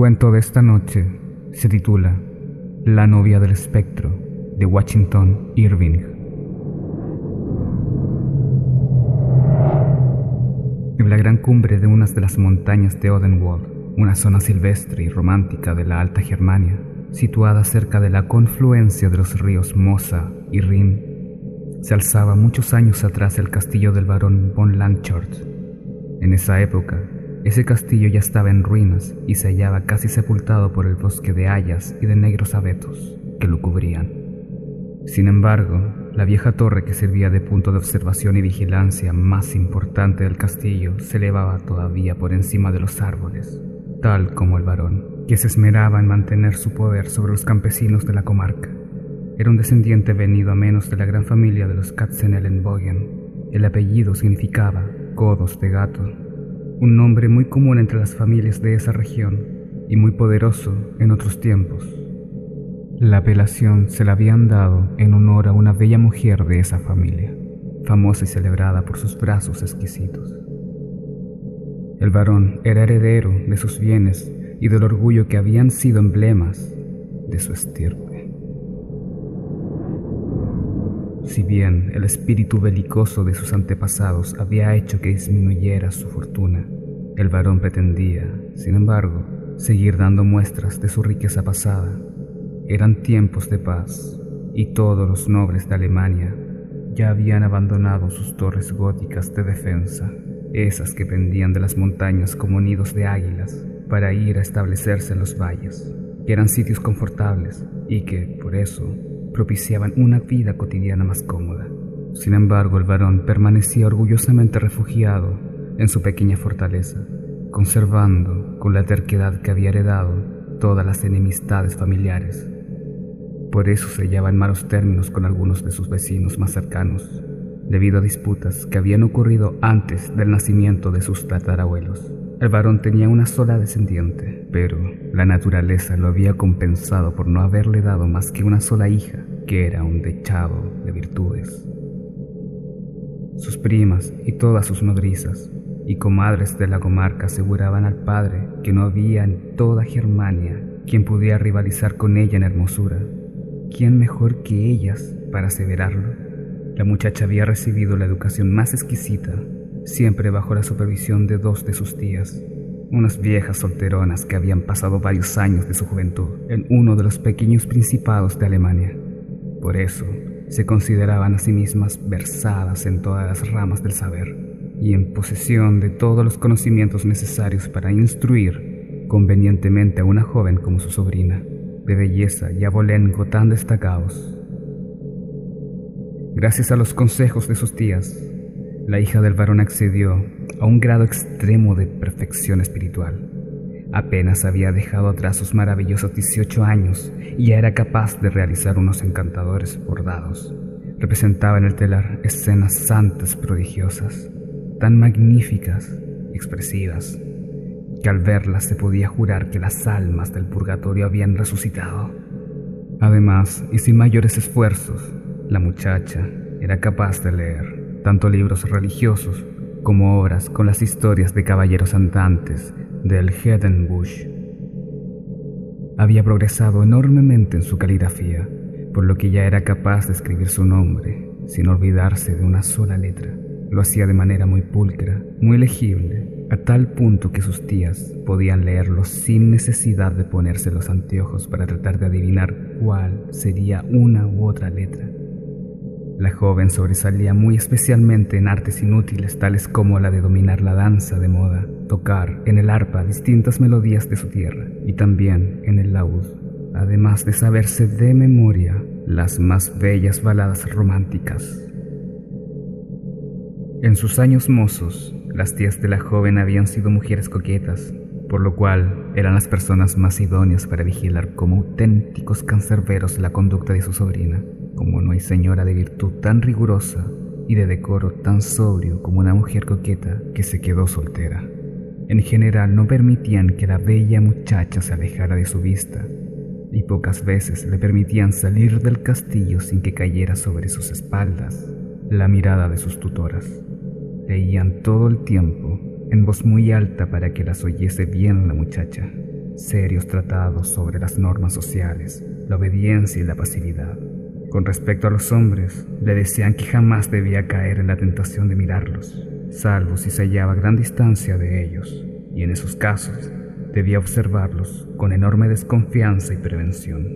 Cuento de esta noche se titula La novia del espectro de Washington Irving. En la gran cumbre de unas de las montañas de Odenwald, una zona silvestre y romántica de la Alta Germania, situada cerca de la confluencia de los ríos Mosa y Rin, se alzaba muchos años atrás el castillo del barón von Landshut. En esa época, ese castillo ya estaba en ruinas y se hallaba casi sepultado por el bosque de hayas y de negros abetos que lo cubrían. Sin embargo, la vieja torre que servía de punto de observación y vigilancia más importante del castillo se elevaba todavía por encima de los árboles, tal como el varón, que se esmeraba en mantener su poder sobre los campesinos de la comarca. Era un descendiente venido a menos de la gran familia de los Katzenelnbogen. El apellido significaba codos de gato un nombre muy común entre las familias de esa región y muy poderoso en otros tiempos. La apelación se la habían dado en honor a una bella mujer de esa familia, famosa y celebrada por sus brazos exquisitos. El varón era heredero de sus bienes y del orgullo que habían sido emblemas de su estirpe. Si bien el espíritu belicoso de sus antepasados había hecho que disminuyera su fortuna, el varón pretendía, sin embargo, seguir dando muestras de su riqueza pasada. Eran tiempos de paz y todos los nobles de Alemania ya habían abandonado sus torres góticas de defensa, esas que pendían de las montañas como nidos de águilas, para ir a establecerse en los valles, que eran sitios confortables y que, por eso, propiciaban una vida cotidiana más cómoda. Sin embargo, el varón permanecía orgullosamente refugiado en su pequeña fortaleza, conservando con la terquedad que había heredado todas las enemistades familiares. Por eso se hallaba en malos términos con algunos de sus vecinos más cercanos, debido a disputas que habían ocurrido antes del nacimiento de sus tatarabuelos. El varón tenía una sola descendiente, pero la naturaleza lo había compensado por no haberle dado más que una sola hija, que era un dechado de virtudes. Sus primas y todas sus nodrizas y comadres de la comarca aseguraban al padre que no había en toda Germania quien pudiera rivalizar con ella en hermosura. ¿Quién mejor que ellas para aseverarlo? La muchacha había recibido la educación más exquisita siempre bajo la supervisión de dos de sus tías, unas viejas solteronas que habían pasado varios años de su juventud en uno de los pequeños principados de Alemania. Por eso, se consideraban a sí mismas versadas en todas las ramas del saber y en posesión de todos los conocimientos necesarios para instruir convenientemente a una joven como su sobrina, de belleza y abolengo tan destacados. Gracias a los consejos de sus tías, la hija del varón accedió a un grado extremo de perfección espiritual. Apenas había dejado atrás sus maravillosos 18 años y ya era capaz de realizar unos encantadores bordados. Representaba en el telar escenas santas prodigiosas, tan magníficas expresivas, que al verlas se podía jurar que las almas del purgatorio habían resucitado. Además, y sin mayores esfuerzos, la muchacha era capaz de leer tanto libros religiosos como obras con las historias de caballeros andantes del Hedenbusch. Había progresado enormemente en su caligrafía, por lo que ya era capaz de escribir su nombre sin olvidarse de una sola letra. Lo hacía de manera muy pulcra, muy legible, a tal punto que sus tías podían leerlo sin necesidad de ponerse los anteojos para tratar de adivinar cuál sería una u otra letra. La joven sobresalía muy especialmente en artes inútiles tales como la de dominar la danza de moda, tocar en el arpa distintas melodías de su tierra y también en el laúd, además de saberse de memoria las más bellas baladas románticas. En sus años mozos, las tías de la joven habían sido mujeres coquetas, por lo cual eran las personas más idóneas para vigilar como auténticos cancerberos la conducta de su sobrina como no hay señora de virtud tan rigurosa y de decoro tan sobrio como una mujer coqueta que se quedó soltera. En general no permitían que la bella muchacha se alejara de su vista y pocas veces le permitían salir del castillo sin que cayera sobre sus espaldas la mirada de sus tutoras. Leían todo el tiempo en voz muy alta para que las oyese bien la muchacha. serios tratados sobre las normas sociales, la obediencia y la pasividad. Con respecto a los hombres, le decían que jamás debía caer en la tentación de mirarlos, salvo si se hallaba a gran distancia de ellos, y en esos casos debía observarlos con enorme desconfianza y prevención.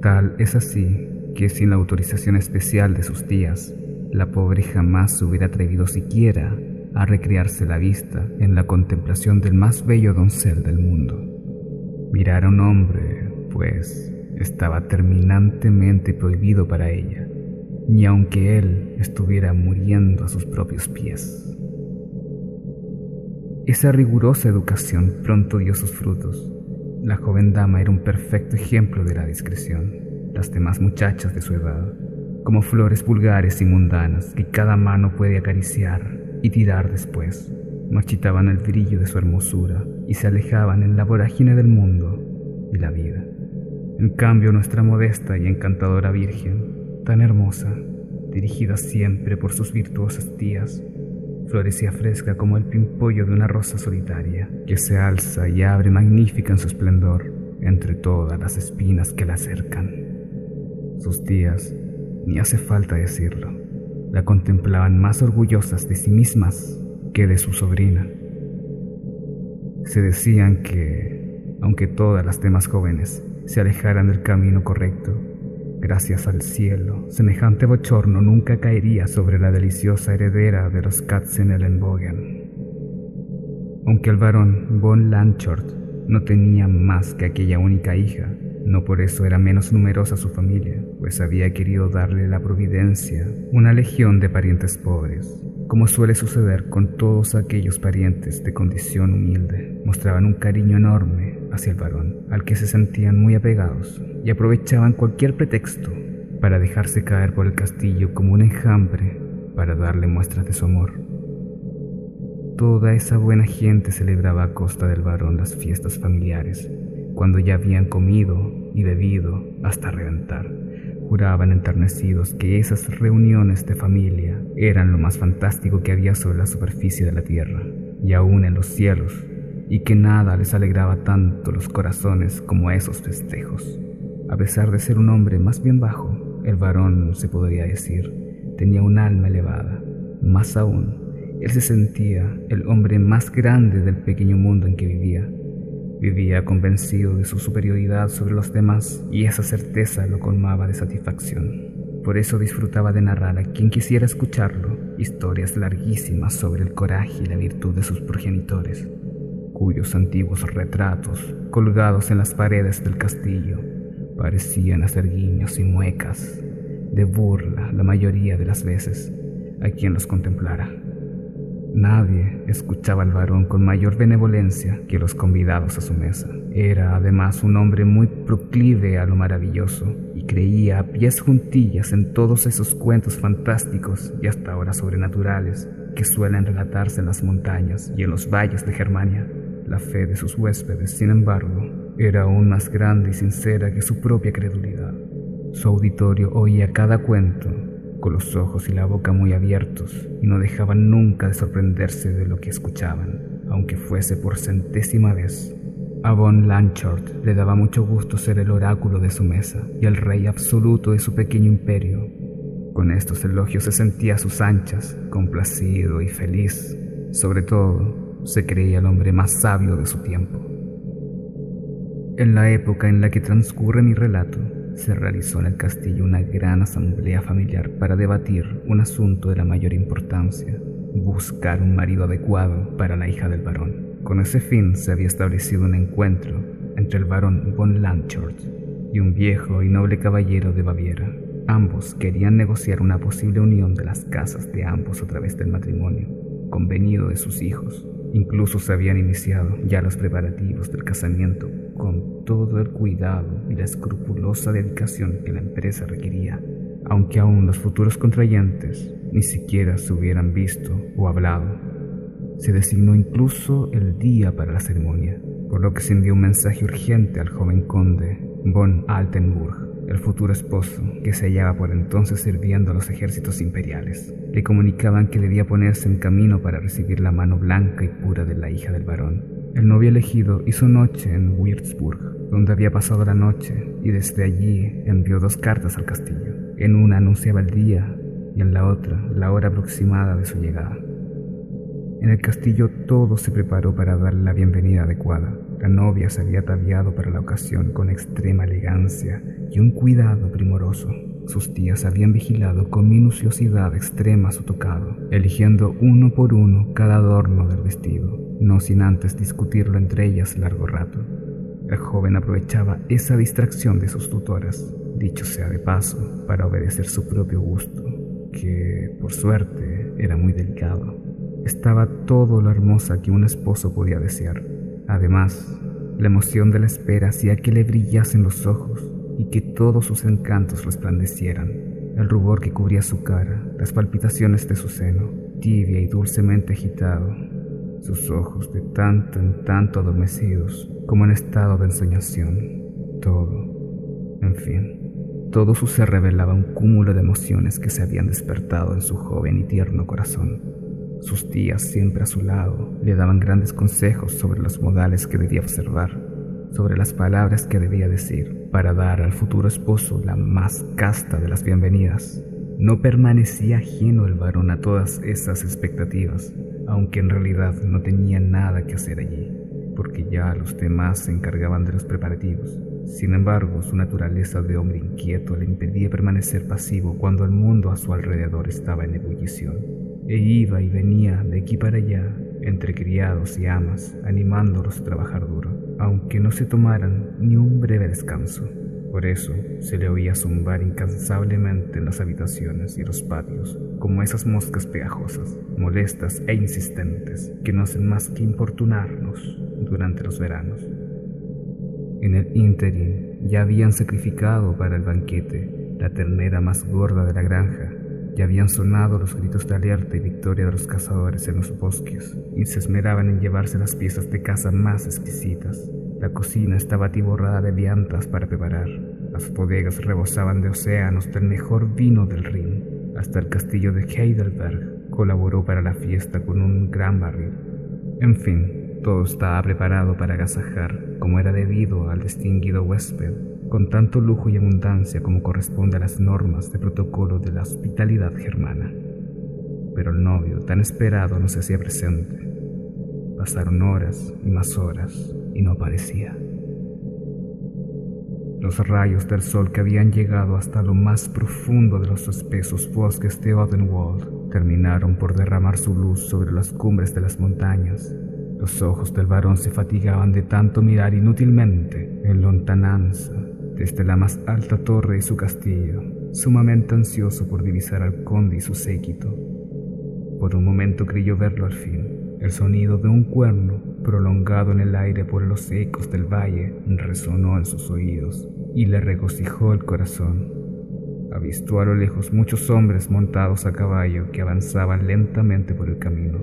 Tal es así que sin la autorización especial de sus tías, la pobre jamás se hubiera atrevido siquiera a recrearse la vista en la contemplación del más bello doncel del mundo. Mirar a un hombre, pues, estaba terminantemente prohibido para ella, ni aunque él estuviera muriendo a sus propios pies. Esa rigurosa educación pronto dio sus frutos. La joven dama era un perfecto ejemplo de la discreción. Las demás muchachas de su edad, como flores vulgares y mundanas que cada mano puede acariciar y tirar después, marchitaban el brillo de su hermosura y se alejaban en la vorágine del mundo y la vida. En cambio, nuestra modesta y encantadora Virgen, tan hermosa, dirigida siempre por sus virtuosas tías, florecía fresca como el pimpollo de una rosa solitaria, que se alza y abre magnífica en su esplendor entre todas las espinas que la cercan. Sus tías, ni hace falta decirlo, la contemplaban más orgullosas de sí mismas que de su sobrina. Se decían que, aunque todas las demás jóvenes se alejaran del camino correcto, Gracias al cielo, semejante bochorno nunca caería sobre la deliciosa heredera de los Katzenelnbogen. Aunque el varón von Lanchort no tenía más que aquella única hija, no por eso era menos numerosa su familia, pues había querido darle la providencia una legión de parientes pobres. Como suele suceder con todos aquellos parientes de condición humilde, mostraban un cariño enorme hacia el varón, al que se sentían muy apegados, y aprovechaban cualquier pretexto para dejarse caer por el castillo como un enjambre para darle muestras de su amor. Toda esa buena gente celebraba a costa del varón las fiestas familiares, cuando ya habían comido y bebido hasta reventar. Juraban enternecidos que esas reuniones de familia eran lo más fantástico que había sobre la superficie de la tierra, y aún en los cielos y que nada les alegraba tanto los corazones como esos festejos. A pesar de ser un hombre más bien bajo, el varón, se podría decir, tenía un alma elevada. Más aún, él se sentía el hombre más grande del pequeño mundo en que vivía. Vivía convencido de su superioridad sobre los demás y esa certeza lo colmaba de satisfacción. Por eso disfrutaba de narrar a quien quisiera escucharlo historias larguísimas sobre el coraje y la virtud de sus progenitores cuyos antiguos retratos, colgados en las paredes del castillo, parecían hacer guiños y muecas de burla la mayoría de las veces a quien los contemplara. Nadie escuchaba al varón con mayor benevolencia que los convidados a su mesa. Era además un hombre muy proclive a lo maravilloso y creía a pies juntillas en todos esos cuentos fantásticos y hasta ahora sobrenaturales que suelen relatarse en las montañas y en los valles de Germania. La fe de sus huéspedes, sin embargo, era aún más grande y sincera que su propia credulidad. Su auditorio oía cada cuento con los ojos y la boca muy abiertos y no dejaban nunca de sorprenderse de lo que escuchaban, aunque fuese por centésima vez. A von Lanchort le daba mucho gusto ser el oráculo de su mesa y el rey absoluto de su pequeño imperio. Con estos elogios se sentía a sus anchas, complacido y feliz, sobre todo se creía el hombre más sabio de su tiempo. En la época en la que transcurre mi relato, se realizó en el castillo una gran asamblea familiar para debatir un asunto de la mayor importancia, buscar un marido adecuado para la hija del varón. Con ese fin se había establecido un encuentro entre el varón von Landshort y un viejo y noble caballero de Baviera. Ambos querían negociar una posible unión de las casas de ambos a través del matrimonio convenido de sus hijos. Incluso se habían iniciado ya los preparativos del casamiento con todo el cuidado y la escrupulosa dedicación que la empresa requería, aunque aún los futuros contrayentes ni siquiera se hubieran visto o hablado. Se designó incluso el día para la ceremonia, por lo que se envió un mensaje urgente al joven conde von Altenburg el futuro esposo, que se hallaba por entonces sirviendo a los ejércitos imperiales. Le comunicaban que debía ponerse en camino para recibir la mano blanca y pura de la hija del varón, El novio elegido hizo noche en Würzburg, donde había pasado la noche, y desde allí envió dos cartas al castillo. En una anunciaba el día y en la otra la hora aproximada de su llegada. En el castillo todo se preparó para darle la bienvenida adecuada. La novia se había ataviado para la ocasión con extrema elegancia y un cuidado primoroso. Sus tías habían vigilado con minuciosidad extrema su tocado, eligiendo uno por uno cada adorno del vestido, no sin antes discutirlo entre ellas largo rato. El joven aprovechaba esa distracción de sus tutoras, dicho sea de paso, para obedecer su propio gusto, que, por suerte, era muy delicado. Estaba todo lo hermosa que un esposo podía desear. Además, la emoción de la espera hacía que le brillasen los ojos y que todos sus encantos resplandecieran. El rubor que cubría su cara, las palpitaciones de su seno, tibia y dulcemente agitado, sus ojos de tanto en tanto adormecidos, como en estado de ensoñación, todo, en fin, todo su ser revelaba un cúmulo de emociones que se habían despertado en su joven y tierno corazón. Sus tías, siempre a su lado, le daban grandes consejos sobre los modales que debía observar, sobre las palabras que debía decir para dar al futuro esposo la más casta de las bienvenidas. No permanecía ajeno el varón a todas esas expectativas, aunque en realidad no tenía nada que hacer allí, porque ya los demás se encargaban de los preparativos. Sin embargo, su naturaleza de hombre inquieto le impedía permanecer pasivo cuando el mundo a su alrededor estaba en ebullición e iba y venía de aquí para allá entre criados y amas, animándolos a trabajar duro, aunque no se tomaran ni un breve descanso. Por eso se le oía zumbar incansablemente en las habitaciones y los patios, como esas moscas pegajosas, molestas e insistentes, que no hacen más que importunarnos durante los veranos. En el ínterin ya habían sacrificado para el banquete la ternera más gorda de la granja ya habían sonado los gritos de alerta y victoria de los cazadores en los bosques, y se esmeraban en llevarse las piezas de caza más exquisitas. La cocina estaba atiborrada de viandas para preparar. Las bodegas rebosaban de océanos del mejor vino del Rin. Hasta el castillo de Heidelberg colaboró para la fiesta con un gran barril. En fin, todo estaba preparado para agasajar, como era debido al distinguido huésped con tanto lujo y abundancia como corresponde a las normas de protocolo de la hospitalidad germana. Pero el novio, tan esperado, no se hacía presente. Pasaron horas y más horas y no aparecía. Los rayos del sol que habían llegado hasta lo más profundo de los espesos bosques de Odenwald terminaron por derramar su luz sobre las cumbres de las montañas. Los ojos del varón se fatigaban de tanto mirar inútilmente en lontananza desde la más alta torre de su castillo, sumamente ansioso por divisar al conde y su séquito. Por un momento creyó verlo al fin. El sonido de un cuerno, prolongado en el aire por los ecos del valle, resonó en sus oídos y le regocijó el corazón. Avistó a lo lejos muchos hombres montados a caballo que avanzaban lentamente por el camino,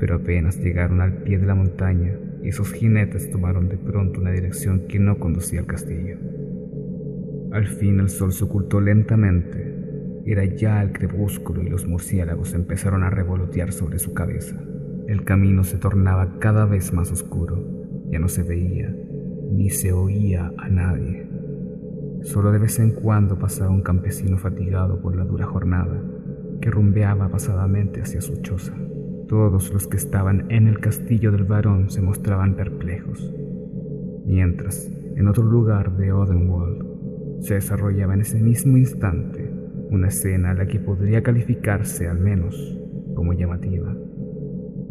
pero apenas llegaron al pie de la montaña, esos jinetes tomaron de pronto una dirección que no conducía al castillo. Al fin el sol se ocultó lentamente. Era ya el crepúsculo y los murciélagos empezaron a revolotear sobre su cabeza. El camino se tornaba cada vez más oscuro. Ya no se veía ni se oía a nadie. Solo de vez en cuando pasaba un campesino fatigado por la dura jornada, que rumbeaba pasadamente hacia su choza. Todos los que estaban en el castillo del varón se mostraban perplejos, mientras en otro lugar de Odenwald se desarrollaba en ese mismo instante una escena a la que podría calificarse al menos como llamativa.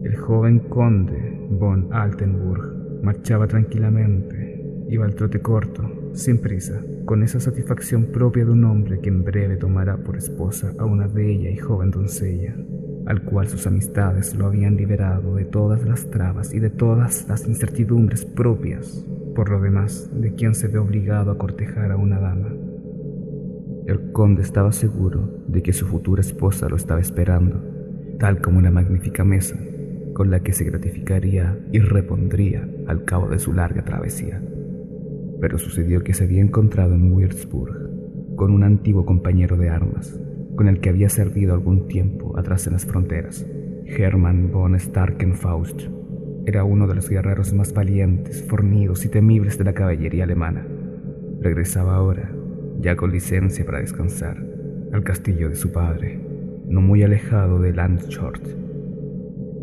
El joven conde von Altenburg marchaba tranquilamente, iba al trote corto, sin prisa, con esa satisfacción propia de un hombre que en breve tomará por esposa a una bella y joven doncella, al cual sus amistades lo habían liberado de todas las trabas y de todas las incertidumbres propias por lo demás, de quien se ve obligado a cortejar a una dama. El conde estaba seguro de que su futura esposa lo estaba esperando, tal como una magnífica mesa con la que se gratificaría y repondría al cabo de su larga travesía. Pero sucedió que se había encontrado en Würzburg con un antiguo compañero de armas, con el que había servido algún tiempo atrás en las fronteras, Hermann von Starkenfaust, era uno de los guerreros más valientes, fornidos y temibles de la caballería alemana. Regresaba ahora, ya con licencia para descansar, al castillo de su padre, no muy alejado de Landshort.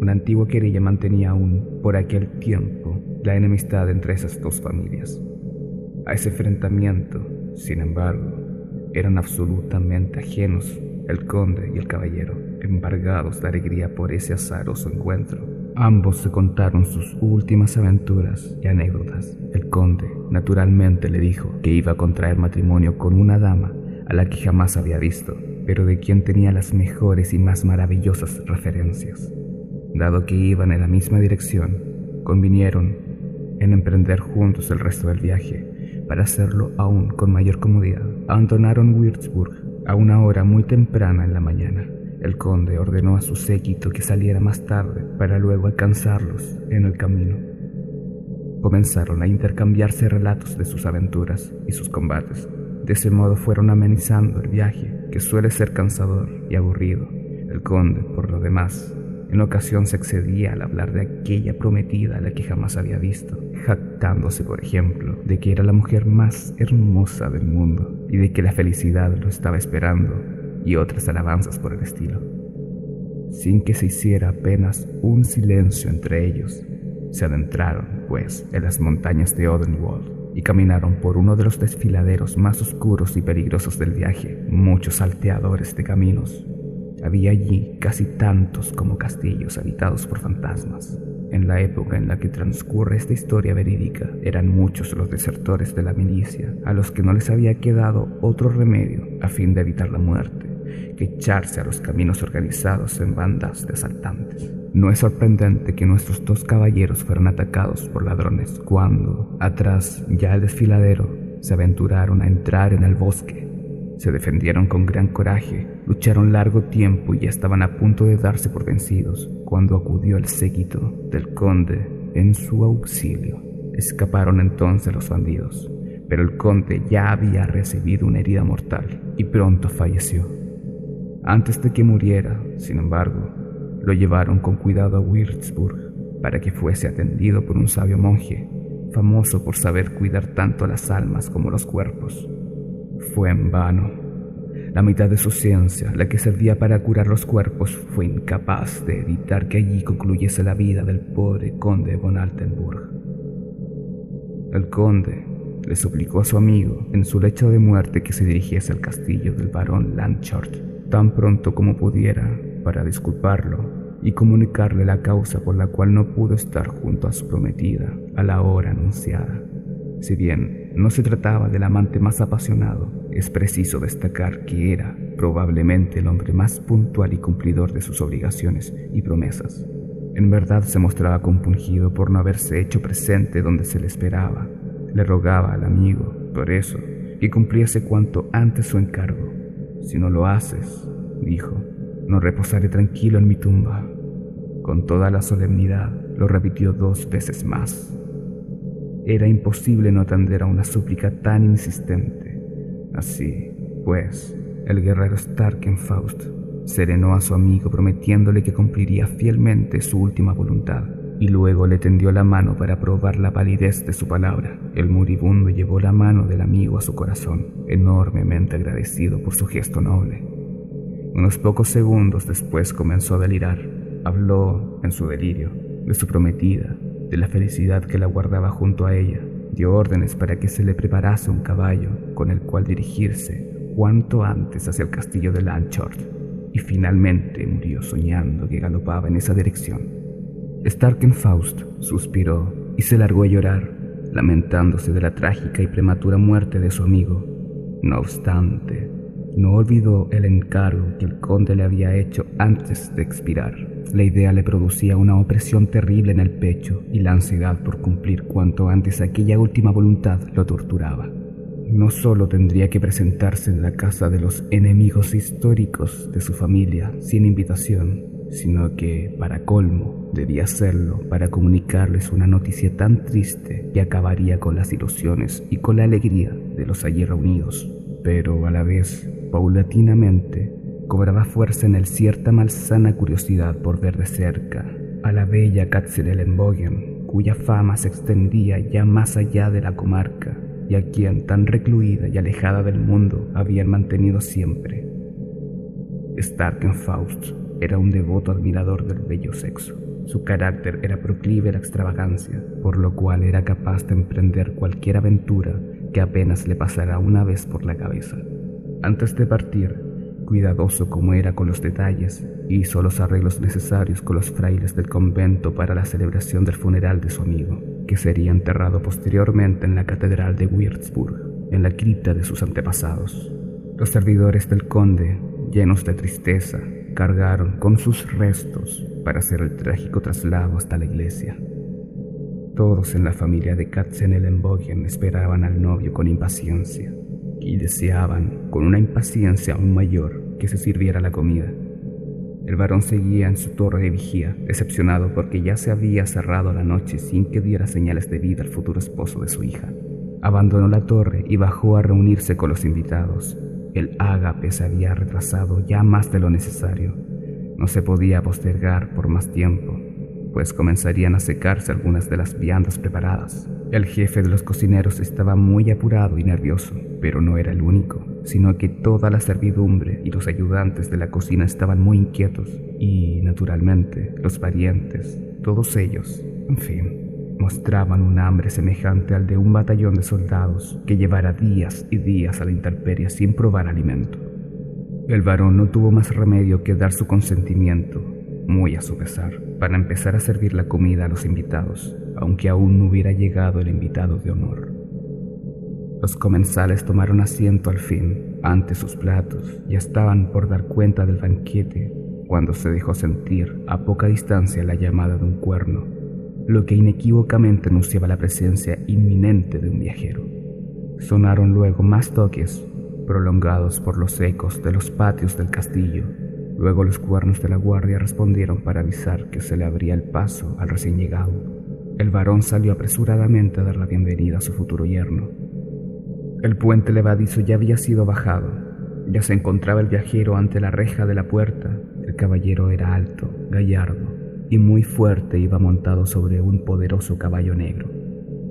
Una antigua querella mantenía aún, por aquel tiempo, la enemistad entre esas dos familias. A ese enfrentamiento, sin embargo, eran absolutamente ajenos el conde y el caballero, embargados de alegría por ese azaroso encuentro. Ambos se contaron sus últimas aventuras y anécdotas. El conde, naturalmente, le dijo que iba a contraer matrimonio con una dama a la que jamás había visto, pero de quien tenía las mejores y más maravillosas referencias. Dado que iban en la misma dirección, convinieron en emprender juntos el resto del viaje para hacerlo aún con mayor comodidad. Abandonaron Würzburg a una hora muy temprana en la mañana. El conde ordenó a su séquito que saliera más tarde para luego alcanzarlos en el camino. Comenzaron a intercambiarse relatos de sus aventuras y sus combates. De ese modo fueron amenizando el viaje, que suele ser cansador y aburrido. El conde, por lo demás, en ocasión se excedía al hablar de aquella prometida a la que jamás había visto, jactándose, por ejemplo, de que era la mujer más hermosa del mundo y de que la felicidad lo estaba esperando y otras alabanzas por el estilo. Sin que se hiciera apenas un silencio entre ellos, se adentraron, pues, en las montañas de Odenwald y caminaron por uno de los desfiladeros más oscuros y peligrosos del viaje, muchos salteadores de caminos. Había allí casi tantos como castillos habitados por fantasmas. En la época en la que transcurre esta historia verídica, eran muchos los desertores de la milicia a los que no les había quedado otro remedio a fin de evitar la muerte que echarse a los caminos organizados en bandas de asaltantes. No es sorprendente que nuestros dos caballeros fueran atacados por ladrones cuando, atrás ya el desfiladero, se aventuraron a entrar en el bosque. Se defendieron con gran coraje, lucharon largo tiempo y ya estaban a punto de darse por vencidos cuando acudió el séquito del conde en su auxilio. Escaparon entonces los bandidos, pero el conde ya había recibido una herida mortal y pronto falleció. Antes de que muriera, sin embargo, lo llevaron con cuidado a Würzburg para que fuese atendido por un sabio monje, famoso por saber cuidar tanto las almas como los cuerpos. Fue en vano. La mitad de su ciencia, la que servía para curar los cuerpos, fue incapaz de evitar que allí concluyese la vida del pobre conde von Altenburg. El conde le suplicó a su amigo en su lecho de muerte que se dirigiese al castillo del barón Landshort tan pronto como pudiera para disculparlo y comunicarle la causa por la cual no pudo estar junto a su prometida a la hora anunciada. Si bien no se trataba del amante más apasionado, es preciso destacar que era probablemente el hombre más puntual y cumplidor de sus obligaciones y promesas. En verdad se mostraba compungido por no haberse hecho presente donde se le esperaba. Le rogaba al amigo, por eso, que cumpliese cuanto antes su encargo. Si no lo haces, dijo, no reposaré tranquilo en mi tumba. Con toda la solemnidad lo repitió dos veces más. Era imposible no atender a una súplica tan insistente. Así, pues, el guerrero Starkenfaust serenó a su amigo prometiéndole que cumpliría fielmente su última voluntad, y luego le tendió la mano para probar la validez de su palabra. El moribundo llevó la mano del amigo a su corazón, enormemente agradecido por su gesto noble. Unos pocos segundos después comenzó a delirar. Habló, en su delirio, de su prometida, de la felicidad que la guardaba junto a ella. Dio órdenes para que se le preparase un caballo con el cual dirigirse cuanto antes hacia el castillo de Lanchort, y finalmente murió soñando que galopaba en esa dirección. Starkenfaust suspiró y se largó a llorar, lamentándose de la trágica y prematura muerte de su amigo. No obstante, no olvidó el encargo que el conde le había hecho antes de expirar. La idea le producía una opresión terrible en el pecho y la ansiedad por cumplir cuanto antes aquella última voluntad lo torturaba. No solo tendría que presentarse en la casa de los enemigos históricos de su familia sin invitación, sino que, para colmo, debía hacerlo para comunicarles una noticia tan triste que acabaría con las ilusiones y con la alegría de los allí reunidos. Pero a la vez paulatinamente cobraba fuerza en él cierta malsana curiosidad por ver de cerca a la bella Katzenelnbogen, cuya fama se extendía ya más allá de la comarca y a quien tan recluida y alejada del mundo habían mantenido siempre. Starkenfaust era un devoto admirador del bello sexo. Su carácter era proclive a la extravagancia, por lo cual era capaz de emprender cualquier aventura que apenas le pasara una vez por la cabeza. Antes de partir, cuidadoso como era con los detalles, hizo los arreglos necesarios con los frailes del convento para la celebración del funeral de su amigo, que sería enterrado posteriormente en la catedral de Würzburg, en la cripta de sus antepasados. Los servidores del conde, llenos de tristeza, cargaron con sus restos para hacer el trágico traslado hasta la iglesia. Todos en la familia de Katzenelnbogen esperaban al novio con impaciencia y deseaban, con una impaciencia aún mayor, que se sirviera la comida. El varón seguía en su torre de vigía, decepcionado porque ya se había cerrado la noche sin que diera señales de vida al futuro esposo de su hija. Abandonó la torre y bajó a reunirse con los invitados, el ágape se había retrasado ya más de lo necesario. No se podía postergar por más tiempo, pues comenzarían a secarse algunas de las viandas preparadas. El jefe de los cocineros estaba muy apurado y nervioso, pero no era el único, sino que toda la servidumbre y los ayudantes de la cocina estaban muy inquietos y, naturalmente, los parientes, todos ellos, en fin, mostraban un hambre semejante al de un batallón de soldados que llevara días y días a la intemperie sin probar alimento. El varón no tuvo más remedio que dar su consentimiento, muy a su pesar, para empezar a servir la comida a los invitados, aunque aún no hubiera llegado el invitado de honor. Los comensales tomaron asiento al fin ante sus platos y estaban por dar cuenta del banquete cuando se dejó sentir a poca distancia la llamada de un cuerno lo que inequívocamente anunciaba la presencia inminente de un viajero. Sonaron luego más toques, prolongados por los ecos de los patios del castillo. Luego los cuernos de la guardia respondieron para avisar que se le abría el paso al recién llegado. El varón salió apresuradamente a dar la bienvenida a su futuro yerno. El puente levadizo ya había sido bajado. Ya se encontraba el viajero ante la reja de la puerta. El caballero era alto, gallardo, y muy fuerte iba montado sobre un poderoso caballo negro.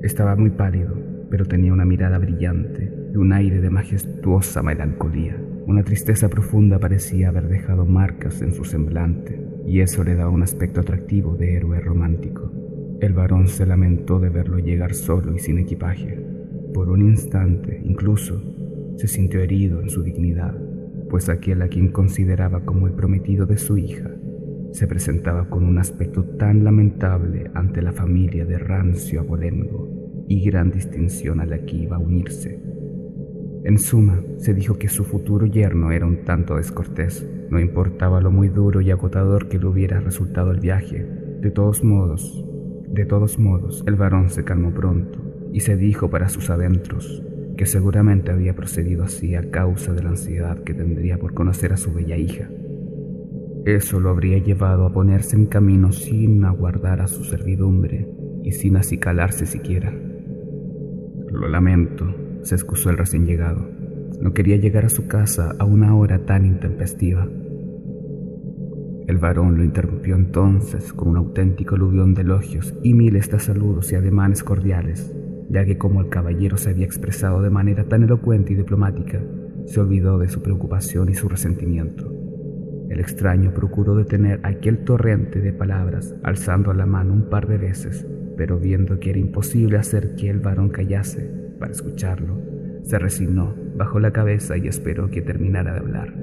Estaba muy pálido, pero tenía una mirada brillante y un aire de majestuosa melancolía. Una tristeza profunda parecía haber dejado marcas en su semblante, y eso le daba un aspecto atractivo de héroe romántico. El varón se lamentó de verlo llegar solo y sin equipaje. Por un instante, incluso, se sintió herido en su dignidad, pues aquel a quien consideraba como el prometido de su hija se presentaba con un aspecto tan lamentable ante la familia de rancio abolengo y gran distinción a la que iba a unirse. En suma, se dijo que su futuro yerno era un tanto descortés, no importaba lo muy duro y agotador que le hubiera resultado el viaje. De todos modos, de todos modos, el varón se calmó pronto y se dijo para sus adentros que seguramente había procedido así a causa de la ansiedad que tendría por conocer a su bella hija. Eso lo habría llevado a ponerse en camino sin aguardar a su servidumbre y sin acicalarse siquiera. Lo lamento, se excusó el recién llegado. No quería llegar a su casa a una hora tan intempestiva. El varón lo interrumpió entonces con un auténtico aluvión de elogios y miles de saludos y ademanes cordiales, ya que como el caballero se había expresado de manera tan elocuente y diplomática, se olvidó de su preocupación y su resentimiento. El extraño procuró detener aquel torrente de palabras, alzando la mano un par de veces, pero viendo que era imposible hacer que el varón callase para escucharlo, se resignó, bajó la cabeza y esperó que terminara de hablar.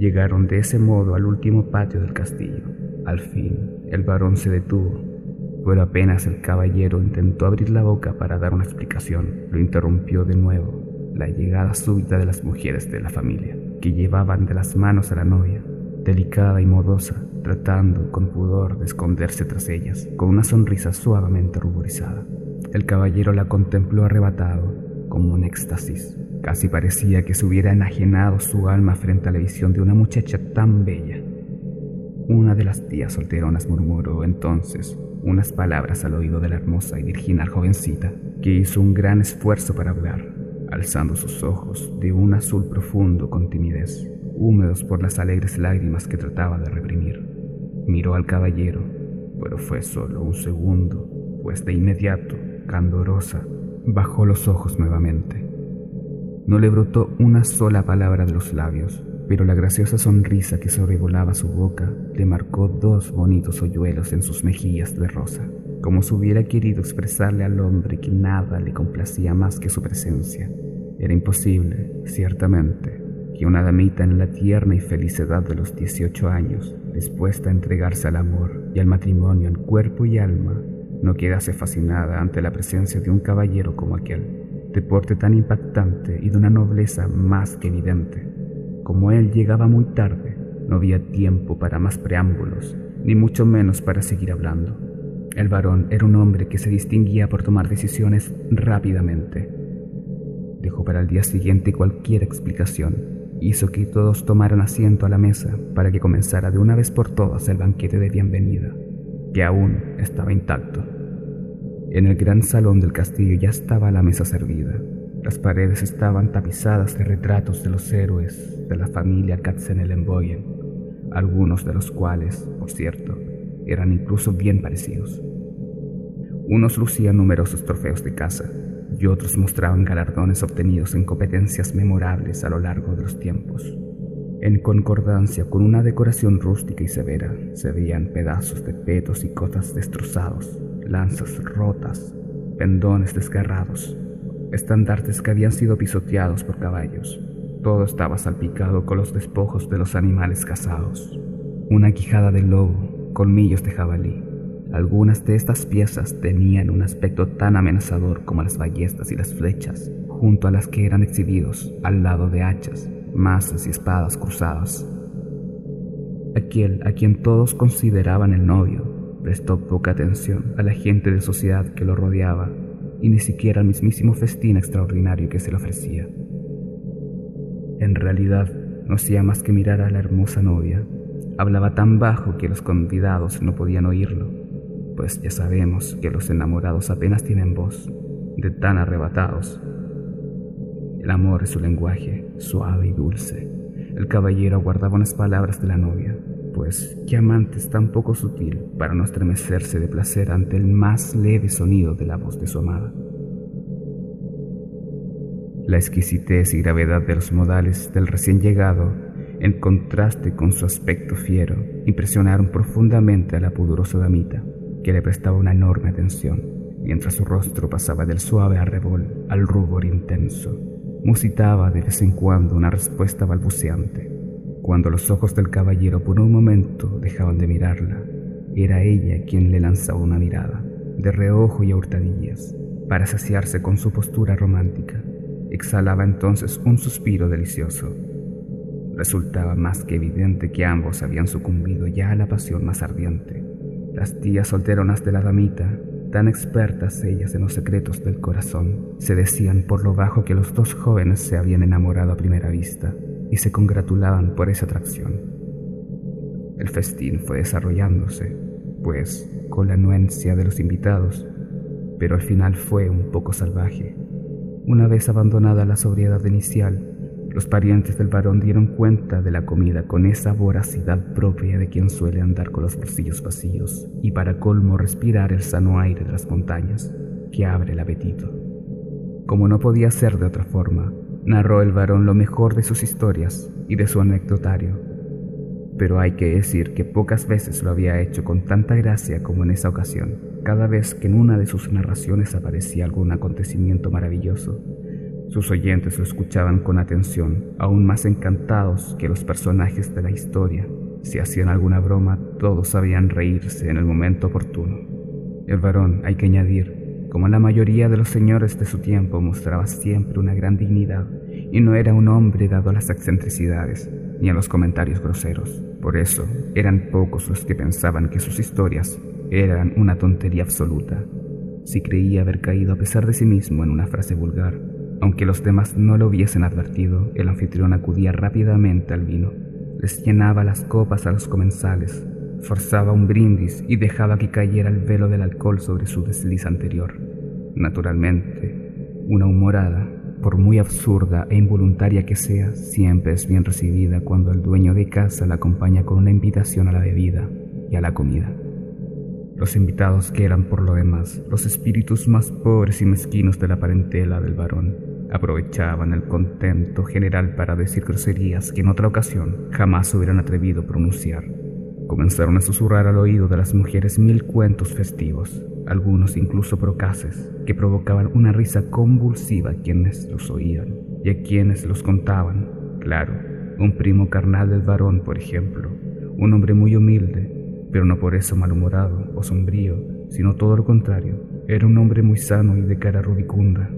Llegaron de ese modo al último patio del castillo. Al fin, el varón se detuvo, pero apenas el caballero intentó abrir la boca para dar una explicación, lo interrumpió de nuevo la llegada súbita de las mujeres de la familia, que llevaban de las manos a la novia delicada y modosa, tratando con pudor de esconderse tras ellas, con una sonrisa suavemente ruborizada. El caballero la contempló arrebatado, como un éxtasis. Casi parecía que se hubiera enajenado su alma frente a la visión de una muchacha tan bella. Una de las tías solteronas murmuró entonces unas palabras al oído de la hermosa y virginal jovencita, que hizo un gran esfuerzo para hablar, alzando sus ojos de un azul profundo con timidez húmedos por las alegres lágrimas que trataba de reprimir. Miró al caballero pero fue solo un segundo, pues de inmediato, candorosa, bajó los ojos nuevamente. No le brotó una sola palabra de los labios, pero la graciosa sonrisa que sobrevolaba su boca le marcó dos bonitos hoyuelos en sus mejillas de rosa, como si hubiera querido expresarle al hombre que nada le complacía más que su presencia. Era imposible, ciertamente, que una damita en la tierna y feliz edad de los 18 años, dispuesta a entregarse al amor y al matrimonio en cuerpo y alma, no quedase fascinada ante la presencia de un caballero como aquel, de porte tan impactante y de una nobleza más que evidente. Como él llegaba muy tarde, no había tiempo para más preámbulos, ni mucho menos para seguir hablando. El varón era un hombre que se distinguía por tomar decisiones rápidamente. Dejó para el día siguiente cualquier explicación. Hizo que todos tomaran asiento a la mesa para que comenzara de una vez por todas el banquete de bienvenida que aún estaba intacto. En el gran salón del castillo ya estaba la mesa servida. Las paredes estaban tapizadas de retratos de los héroes de la familia Katzenelnbogen, algunos de los cuales, por cierto, eran incluso bien parecidos. Unos lucían numerosos trofeos de caza y otros mostraban galardones obtenidos en competencias memorables a lo largo de los tiempos. En concordancia con una decoración rústica y severa, se veían pedazos de petos y cotas destrozados, lanzas rotas, pendones desgarrados, estandartes que habían sido pisoteados por caballos. Todo estaba salpicado con los despojos de los animales cazados. Una quijada de lobo, colmillos de jabalí. Algunas de estas piezas tenían un aspecto tan amenazador como las ballestas y las flechas, junto a las que eran exhibidos al lado de hachas, mazas y espadas cruzadas. Aquel a quien todos consideraban el novio prestó poca atención a la gente de sociedad que lo rodeaba y ni siquiera al mismísimo festín extraordinario que se le ofrecía. En realidad, no hacía más que mirar a la hermosa novia. Hablaba tan bajo que los convidados no podían oírlo, pues ya sabemos que los enamorados apenas tienen voz, de tan arrebatados el amor es su lenguaje, suave y dulce. El caballero aguardaba unas palabras de la novia, pues qué amante es tan poco sutil para no estremecerse de placer ante el más leve sonido de la voz de su amada. La exquisitez y gravedad de los modales del recién llegado, en contraste con su aspecto fiero, impresionaron profundamente a la pudorosa damita, que le prestaba una enorme atención, mientras su rostro pasaba del suave arrebol al rubor intenso musitaba de vez en cuando una respuesta balbuceante. Cuando los ojos del caballero por un momento dejaban de mirarla, era ella quien le lanzaba una mirada, de reojo y a hurtadillas, para saciarse con su postura romántica. Exhalaba entonces un suspiro delicioso. Resultaba más que evidente que ambos habían sucumbido ya a la pasión más ardiente. Las tías solteronas de la damita tan expertas ellas en los secretos del corazón, se decían por lo bajo que los dos jóvenes se habían enamorado a primera vista y se congratulaban por esa atracción. El festín fue desarrollándose, pues, con la anuencia de los invitados, pero al final fue un poco salvaje. Una vez abandonada la sobriedad inicial, los parientes del varón dieron cuenta de la comida con esa voracidad propia de quien suele andar con los bolsillos vacíos y para colmo respirar el sano aire de las montañas que abre el apetito. Como no podía ser de otra forma, narró el varón lo mejor de sus historias y de su anecdotario. Pero hay que decir que pocas veces lo había hecho con tanta gracia como en esa ocasión. Cada vez que en una de sus narraciones aparecía algún acontecimiento maravilloso, sus oyentes lo escuchaban con atención, aún más encantados que los personajes de la historia. Si hacían alguna broma, todos sabían reírse en el momento oportuno. El varón, hay que añadir, como la mayoría de los señores de su tiempo, mostraba siempre una gran dignidad y no era un hombre dado a las excentricidades ni a los comentarios groseros. Por eso, eran pocos los que pensaban que sus historias eran una tontería absoluta. Si creía haber caído a pesar de sí mismo en una frase vulgar, aunque los demás no lo hubiesen advertido, el anfitrión acudía rápidamente al vino, les llenaba las copas a los comensales, forzaba un brindis y dejaba que cayera el velo del alcohol sobre su desliz anterior. Naturalmente, una humorada, por muy absurda e involuntaria que sea, siempre es bien recibida cuando el dueño de casa la acompaña con una invitación a la bebida y a la comida. Los invitados, que eran por lo demás los espíritus más pobres y mezquinos de la parentela del varón, aprovechaban el contento general para decir groserías que en otra ocasión jamás hubieran atrevido a pronunciar. Comenzaron a susurrar al oído de las mujeres mil cuentos festivos, algunos incluso procaces, que provocaban una risa convulsiva a quienes los oían y a quienes los contaban. Claro, un primo carnal del varón, por ejemplo, un hombre muy humilde, pero no por eso malhumorado o sombrío, sino todo lo contrario. Era un hombre muy sano y de cara rubicunda.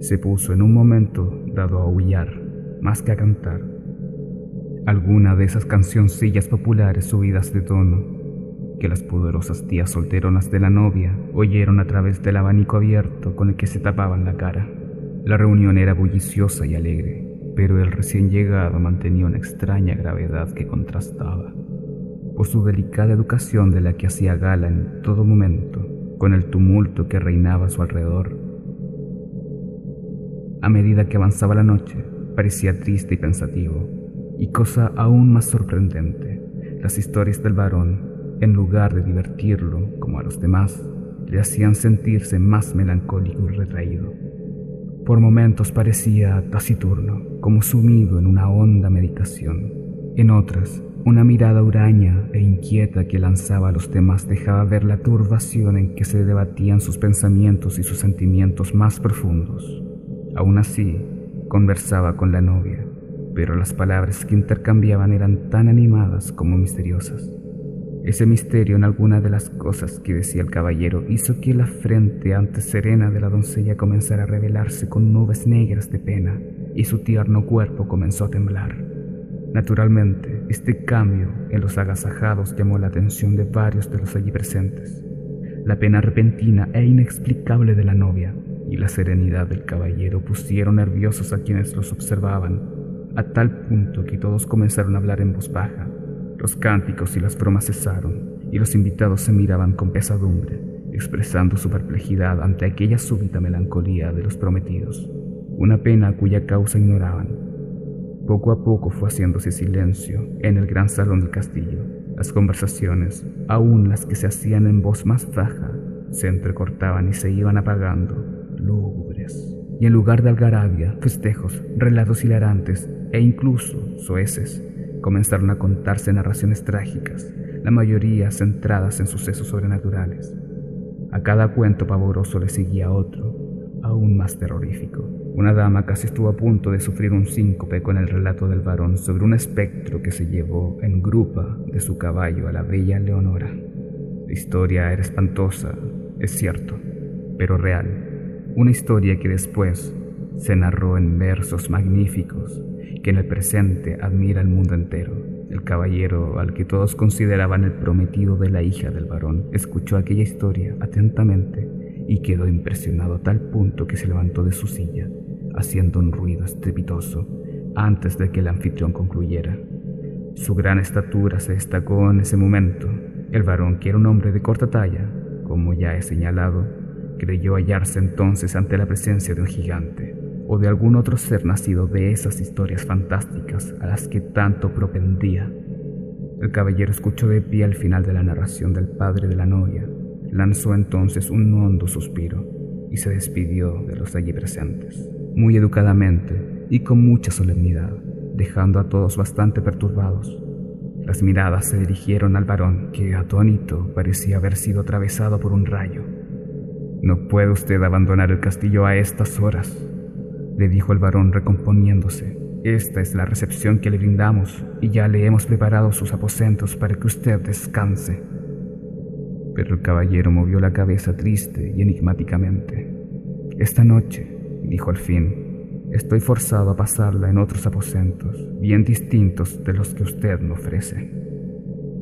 Se puso en un momento dado a aullar, más que a cantar. Alguna de esas cancioncillas populares subidas de tono que las poderosas tías solteronas de la novia oyeron a través del abanico abierto con el que se tapaban la cara. La reunión era bulliciosa y alegre, pero el recién llegado mantenía una extraña gravedad que contrastaba por su delicada educación de la que hacía gala en todo momento, con el tumulto que reinaba a su alrededor. A medida que avanzaba la noche, parecía triste y pensativo, y cosa aún más sorprendente, las historias del varón, en lugar de divertirlo como a los demás, le hacían sentirse más melancólico y retraído. Por momentos parecía taciturno, como sumido en una honda meditación. En otras, una mirada huraña e inquieta que lanzaba a los demás dejaba ver la turbación en que se debatían sus pensamientos y sus sentimientos más profundos. Aún así, conversaba con la novia, pero las palabras que intercambiaban eran tan animadas como misteriosas. Ese misterio en alguna de las cosas que decía el caballero hizo que la frente antes serena de la doncella comenzara a revelarse con nubes negras de pena y su tierno cuerpo comenzó a temblar. Naturalmente, este cambio en los agasajados llamó la atención de varios de los allí presentes. La pena repentina e inexplicable de la novia y la serenidad del caballero pusieron nerviosos a quienes los observaban, a tal punto que todos comenzaron a hablar en voz baja. Los cánticos y las bromas cesaron, y los invitados se miraban con pesadumbre, expresando su perplejidad ante aquella súbita melancolía de los prometidos, una pena cuya causa ignoraban poco a poco fue haciéndose silencio en el gran salón del castillo. Las conversaciones, aun las que se hacían en voz más baja, se entrecortaban y se iban apagando, lúgubres. Y en lugar de algarabia, festejos, relatos hilarantes e incluso soeces, comenzaron a contarse narraciones trágicas, la mayoría centradas en sucesos sobrenaturales. A cada cuento pavoroso le seguía otro, aún más terrorífico. Una dama casi estuvo a punto de sufrir un síncope con el relato del varón sobre un espectro que se llevó en grupa de su caballo a la bella Leonora. La historia era espantosa, es cierto, pero real. Una historia que después se narró en versos magníficos que en el presente admira el mundo entero. El caballero, al que todos consideraban el prometido de la hija del varón, escuchó aquella historia atentamente y quedó impresionado a tal punto que se levantó de su silla haciendo un ruido estrepitoso antes de que el anfitrión concluyera. Su gran estatura se destacó en ese momento. El varón, que era un hombre de corta talla, como ya he señalado, creyó hallarse entonces ante la presencia de un gigante o de algún otro ser nacido de esas historias fantásticas a las que tanto propendía. El caballero escuchó de pie al final de la narración del padre de la novia. Lanzó entonces un hondo suspiro y se despidió de los allí presentes muy educadamente y con mucha solemnidad, dejando a todos bastante perturbados. Las miradas se dirigieron al varón, que atónito parecía haber sido atravesado por un rayo. No puede usted abandonar el castillo a estas horas, le dijo el varón recomponiéndose. Esta es la recepción que le brindamos y ya le hemos preparado sus aposentos para que usted descanse. Pero el caballero movió la cabeza triste y enigmáticamente. Esta noche dijo al fin, estoy forzado a pasarla en otros aposentos, bien distintos de los que usted me ofrece.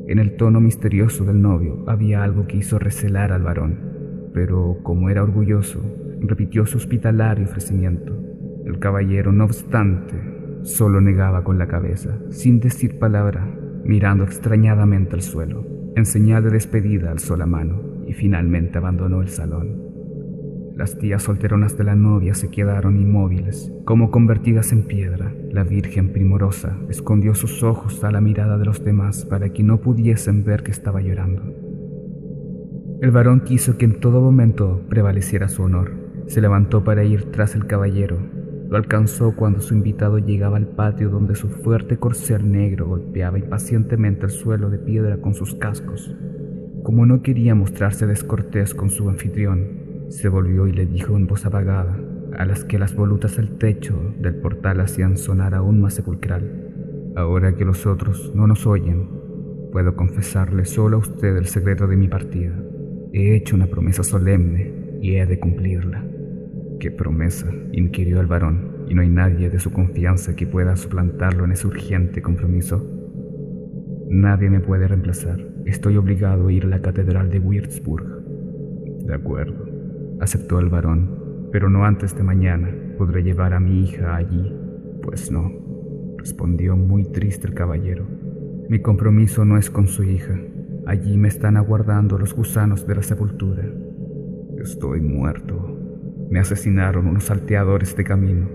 En el tono misterioso del novio había algo que hizo recelar al varón, pero como era orgulloso, repitió su hospitalario ofrecimiento. El caballero, no obstante, solo negaba con la cabeza, sin decir palabra, mirando extrañadamente al suelo. En señal de despedida alzó la mano y finalmente abandonó el salón. Las tías solteronas de la novia se quedaron inmóviles, como convertidas en piedra. La Virgen primorosa escondió sus ojos a la mirada de los demás para que no pudiesen ver que estaba llorando. El varón quiso que en todo momento prevaleciera su honor. Se levantó para ir tras el caballero. Lo alcanzó cuando su invitado llegaba al patio donde su fuerte corcel negro golpeaba impacientemente el suelo de piedra con sus cascos. Como no quería mostrarse descortés con su anfitrión, se volvió y le dijo en voz apagada, a las que las volutas del techo del portal hacían sonar aún más sepulcral. Ahora que los otros no nos oyen, puedo confesarle solo a usted el secreto de mi partida. He hecho una promesa solemne y he de cumplirla. ¿Qué promesa? inquirió el varón, y no hay nadie de su confianza que pueda suplantarlo en ese urgente compromiso. Nadie me puede reemplazar. Estoy obligado a ir a la catedral de Würzburg. De acuerdo, aceptó el varón, pero no antes de mañana. Podré llevar a mi hija allí. Pues no, respondió muy triste el caballero. Mi compromiso no es con su hija, Allí me están aguardando los gusanos de la sepultura. Estoy muerto. Me asesinaron unos salteadores de camino.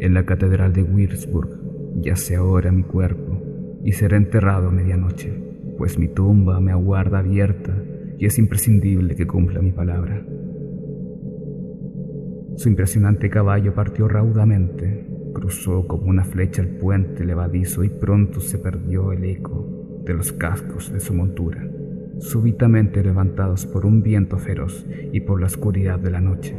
En la catedral de Würzburg yace ahora mi cuerpo y será enterrado a medianoche, pues mi tumba me aguarda abierta y es imprescindible que cumpla mi palabra. Su impresionante caballo partió raudamente, cruzó como una flecha el puente levadizo y pronto se perdió el eco de los cascos de su montura, súbitamente levantados por un viento feroz y por la oscuridad de la noche.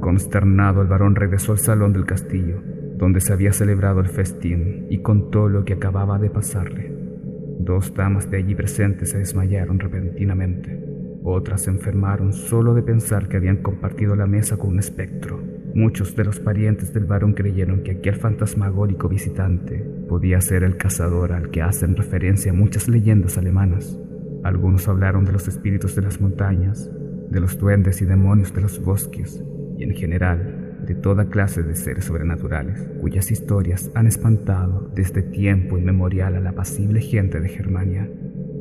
Consternado, el varón regresó al salón del castillo, donde se había celebrado el festín, y contó lo que acababa de pasarle. Dos damas de allí presentes se desmayaron repentinamente. Otras se enfermaron solo de pensar que habían compartido la mesa con un espectro. Muchos de los parientes del varón creyeron que aquel fantasmagórico visitante podía ser el cazador al que hacen referencia muchas leyendas alemanas. Algunos hablaron de los espíritus de las montañas, de los duendes y demonios de los bosques, y en general de toda clase de seres sobrenaturales, cuyas historias han espantado desde tiempo inmemorial a la apacible gente de Germania.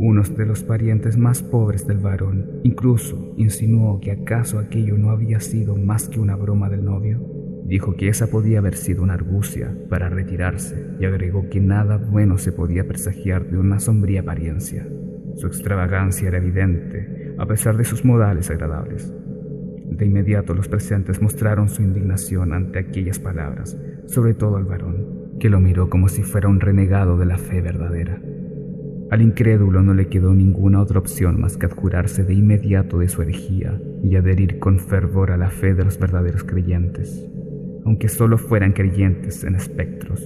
Unos de los parientes más pobres del varón incluso insinuó que acaso aquello no había sido más que una broma del novio. Dijo que esa podía haber sido una argucia para retirarse y agregó que nada bueno se podía presagiar de una sombría apariencia. Su extravagancia era evidente, a pesar de sus modales agradables. De inmediato los presentes mostraron su indignación ante aquellas palabras, sobre todo el varón, que lo miró como si fuera un renegado de la fe verdadera. Al incrédulo no le quedó ninguna otra opción más que adjurarse de inmediato de su herejía y adherir con fervor a la fe de los verdaderos creyentes, aunque solo fueran creyentes en espectros.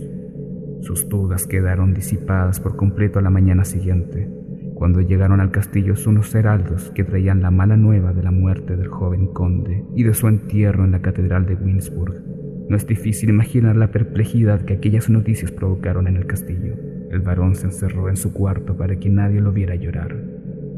Sus dudas quedaron disipadas por completo a la mañana siguiente, cuando llegaron al castillo unos heraldos que traían la mala nueva de la muerte del joven conde y de su entierro en la catedral de Winsburg. No es difícil imaginar la perplejidad que aquellas noticias provocaron en el castillo. El varón se encerró en su cuarto para que nadie lo viera llorar.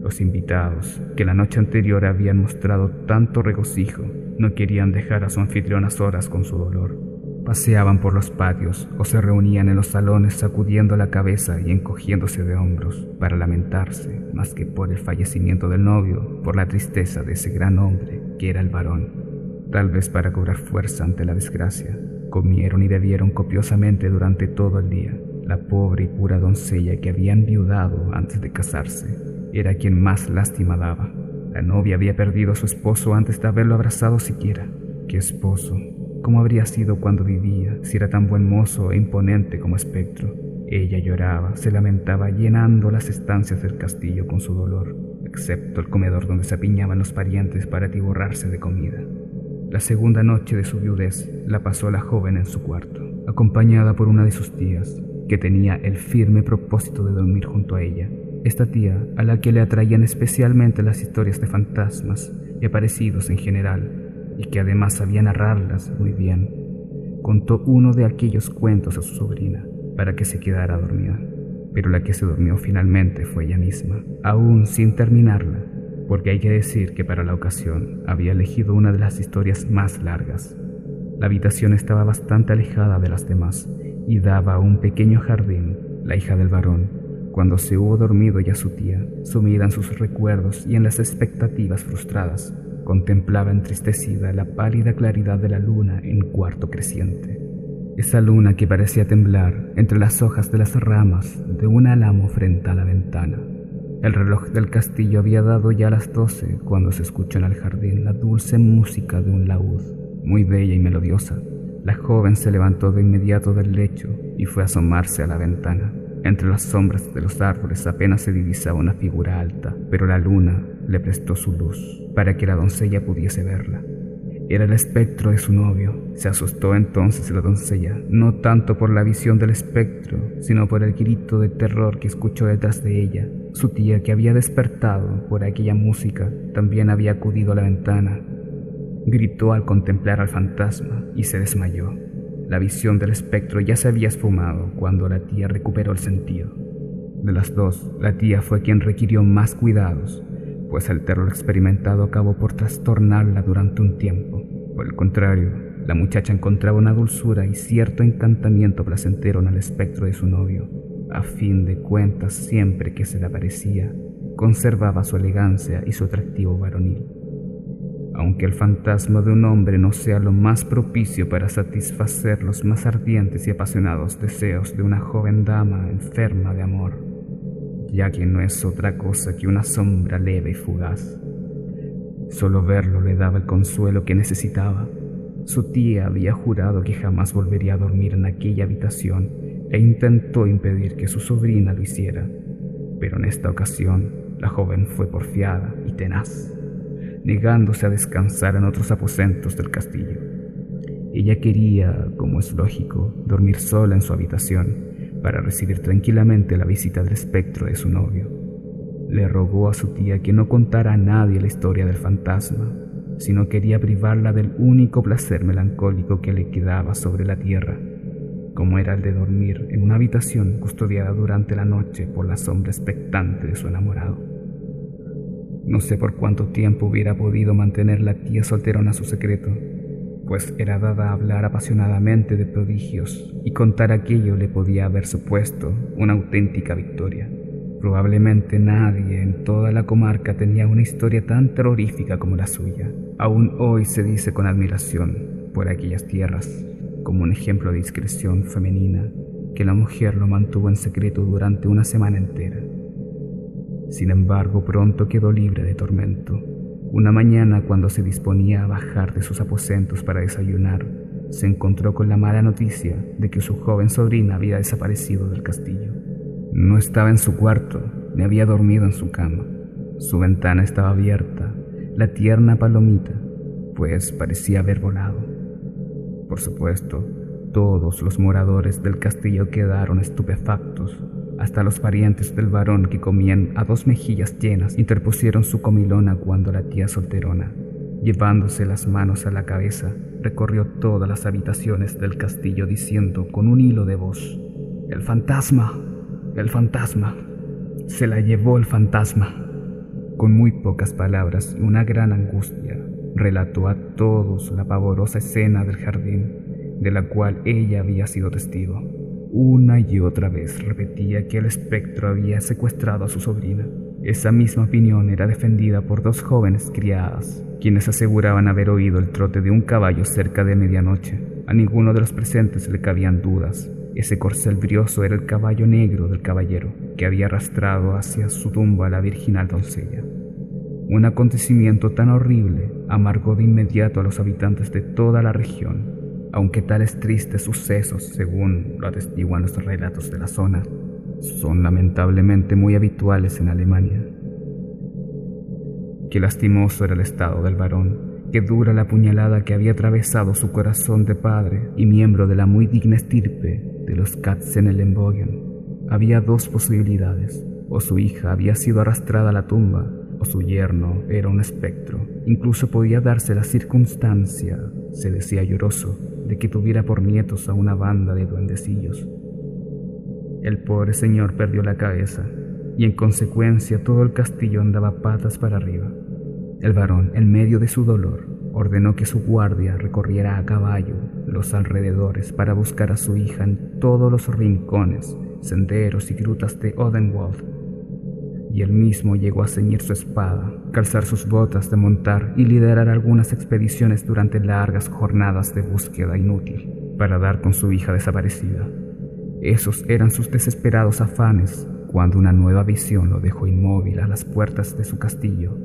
Los invitados, que la noche anterior habían mostrado tanto regocijo, no querían dejar a su anfitrión a solas con su dolor. Paseaban por los patios o se reunían en los salones sacudiendo la cabeza y encogiéndose de hombros para lamentarse, más que por el fallecimiento del novio, por la tristeza de ese gran hombre que era el varón. Tal vez para cobrar fuerza ante la desgracia, comieron y bebieron copiosamente durante todo el día la pobre y pura doncella que había enviudado antes de casarse era quien más lástima daba. La novia había perdido a su esposo antes de haberlo abrazado siquiera. ¿Qué esposo? ¿Cómo habría sido cuando vivía, si era tan buen mozo e imponente como espectro? Ella lloraba, se lamentaba, llenando las estancias del castillo con su dolor, excepto el comedor donde se apiñaban los parientes para atiborrarse de comida. La segunda noche de su viudez la pasó la joven en su cuarto, acompañada por una de sus tías, que tenía el firme propósito de dormir junto a ella. Esta tía, a la que le atraían especialmente las historias de fantasmas y aparecidos en general, y que además sabía narrarlas muy bien, contó uno de aquellos cuentos a su sobrina para que se quedara dormida. Pero la que se durmió finalmente fue ella misma, aún sin terminarla, porque hay que decir que para la ocasión había elegido una de las historias más largas. La habitación estaba bastante alejada de las demás y daba a un pequeño jardín, la hija del varón, cuando se hubo dormido ya su tía, sumida en sus recuerdos y en las expectativas frustradas, contemplaba entristecida la pálida claridad de la luna en cuarto creciente. Esa luna que parecía temblar entre las hojas de las ramas de un álamo frente a la ventana. El reloj del castillo había dado ya las doce cuando se escuchó en el jardín la dulce música de un laúd, muy bella y melodiosa. La joven se levantó de inmediato del lecho y fue a asomarse a la ventana. Entre las sombras de los árboles apenas se divisaba una figura alta, pero la luna le prestó su luz para que la doncella pudiese verla. Era el espectro de su novio. Se asustó entonces la doncella, no tanto por la visión del espectro, sino por el grito de terror que escuchó detrás de ella. Su tía, que había despertado por aquella música, también había acudido a la ventana. Gritó al contemplar al fantasma y se desmayó. La visión del espectro ya se había esfumado cuando la tía recuperó el sentido. De las dos, la tía fue quien requirió más cuidados, pues el terror experimentado acabó por trastornarla durante un tiempo. Por el contrario, la muchacha encontraba una dulzura y cierto encantamiento placentero en el espectro de su novio. A fin de cuentas, siempre que se le aparecía, conservaba su elegancia y su atractivo varonil. Aunque el fantasma de un hombre no sea lo más propicio para satisfacer los más ardientes y apasionados deseos de una joven dama enferma de amor, ya que no es otra cosa que una sombra leve y fugaz. Solo verlo le daba el consuelo que necesitaba. Su tía había jurado que jamás volvería a dormir en aquella habitación e intentó impedir que su sobrina lo hiciera, pero en esta ocasión la joven fue porfiada y tenaz, negándose a descansar en otros aposentos del castillo. Ella quería, como es lógico, dormir sola en su habitación, para recibir tranquilamente la visita del espectro de su novio. Le rogó a su tía que no contara a nadie la historia del fantasma, sino quería privarla del único placer melancólico que le quedaba sobre la tierra, como era el de dormir en una habitación custodiada durante la noche por la sombra expectante de su enamorado. No sé por cuánto tiempo hubiera podido mantener la tía solterona su secreto, pues era dada a hablar apasionadamente de prodigios y contar aquello le podía haber supuesto una auténtica victoria. Probablemente nadie en toda la comarca tenía una historia tan terrorífica como la suya. Aún hoy se dice con admiración por aquellas tierras, como un ejemplo de discreción femenina, que la mujer lo mantuvo en secreto durante una semana entera. Sin embargo, pronto quedó libre de tormento una mañana, cuando se disponía a bajar de sus aposentos para desayunar, se encontró con la mala noticia de que su joven sobrina había desaparecido del castillo. No estaba en su cuarto, ni había dormido en su cama. Su ventana estaba abierta, la tierna palomita, pues parecía haber volado. Por supuesto, todos los moradores del castillo quedaron estupefactos hasta los parientes del varón que comían a dos mejillas llenas interpusieron su comilona cuando la tía solterona, llevándose las manos a la cabeza, recorrió todas las habitaciones del castillo diciendo con un hilo de voz, El fantasma, el fantasma, se la llevó el fantasma. Con muy pocas palabras y una gran angustia, relató a todos la pavorosa escena del jardín, de la cual ella había sido testigo. Una y otra vez repetía que el espectro había secuestrado a su sobrina. Esa misma opinión era defendida por dos jóvenes criadas, quienes aseguraban haber oído el trote de un caballo cerca de medianoche. A ninguno de los presentes le cabían dudas. Ese corcel brioso era el caballo negro del caballero, que había arrastrado hacia su tumba a la virginal doncella. Un acontecimiento tan horrible amargó de inmediato a los habitantes de toda la región aunque tales tristes sucesos, según lo atestiguan los relatos de la zona, son lamentablemente muy habituales en Alemania. Qué lastimoso era el estado del varón, qué dura la puñalada que había atravesado su corazón de padre y miembro de la muy digna estirpe de los Katzenelnbogen. Había dos posibilidades, o su hija había sido arrastrada a la tumba, su yerno era un espectro. Incluso podía darse la circunstancia, se decía lloroso, de que tuviera por nietos a una banda de duendecillos. El pobre señor perdió la cabeza y en consecuencia todo el castillo andaba patas para arriba. El varón, en medio de su dolor, ordenó que su guardia recorriera a caballo los alrededores para buscar a su hija en todos los rincones, senderos y grutas de Odenwald y él mismo llegó a ceñir su espada, calzar sus botas de montar y liderar algunas expediciones durante largas jornadas de búsqueda inútil para dar con su hija desaparecida. Esos eran sus desesperados afanes cuando una nueva visión lo dejó inmóvil a las puertas de su castillo.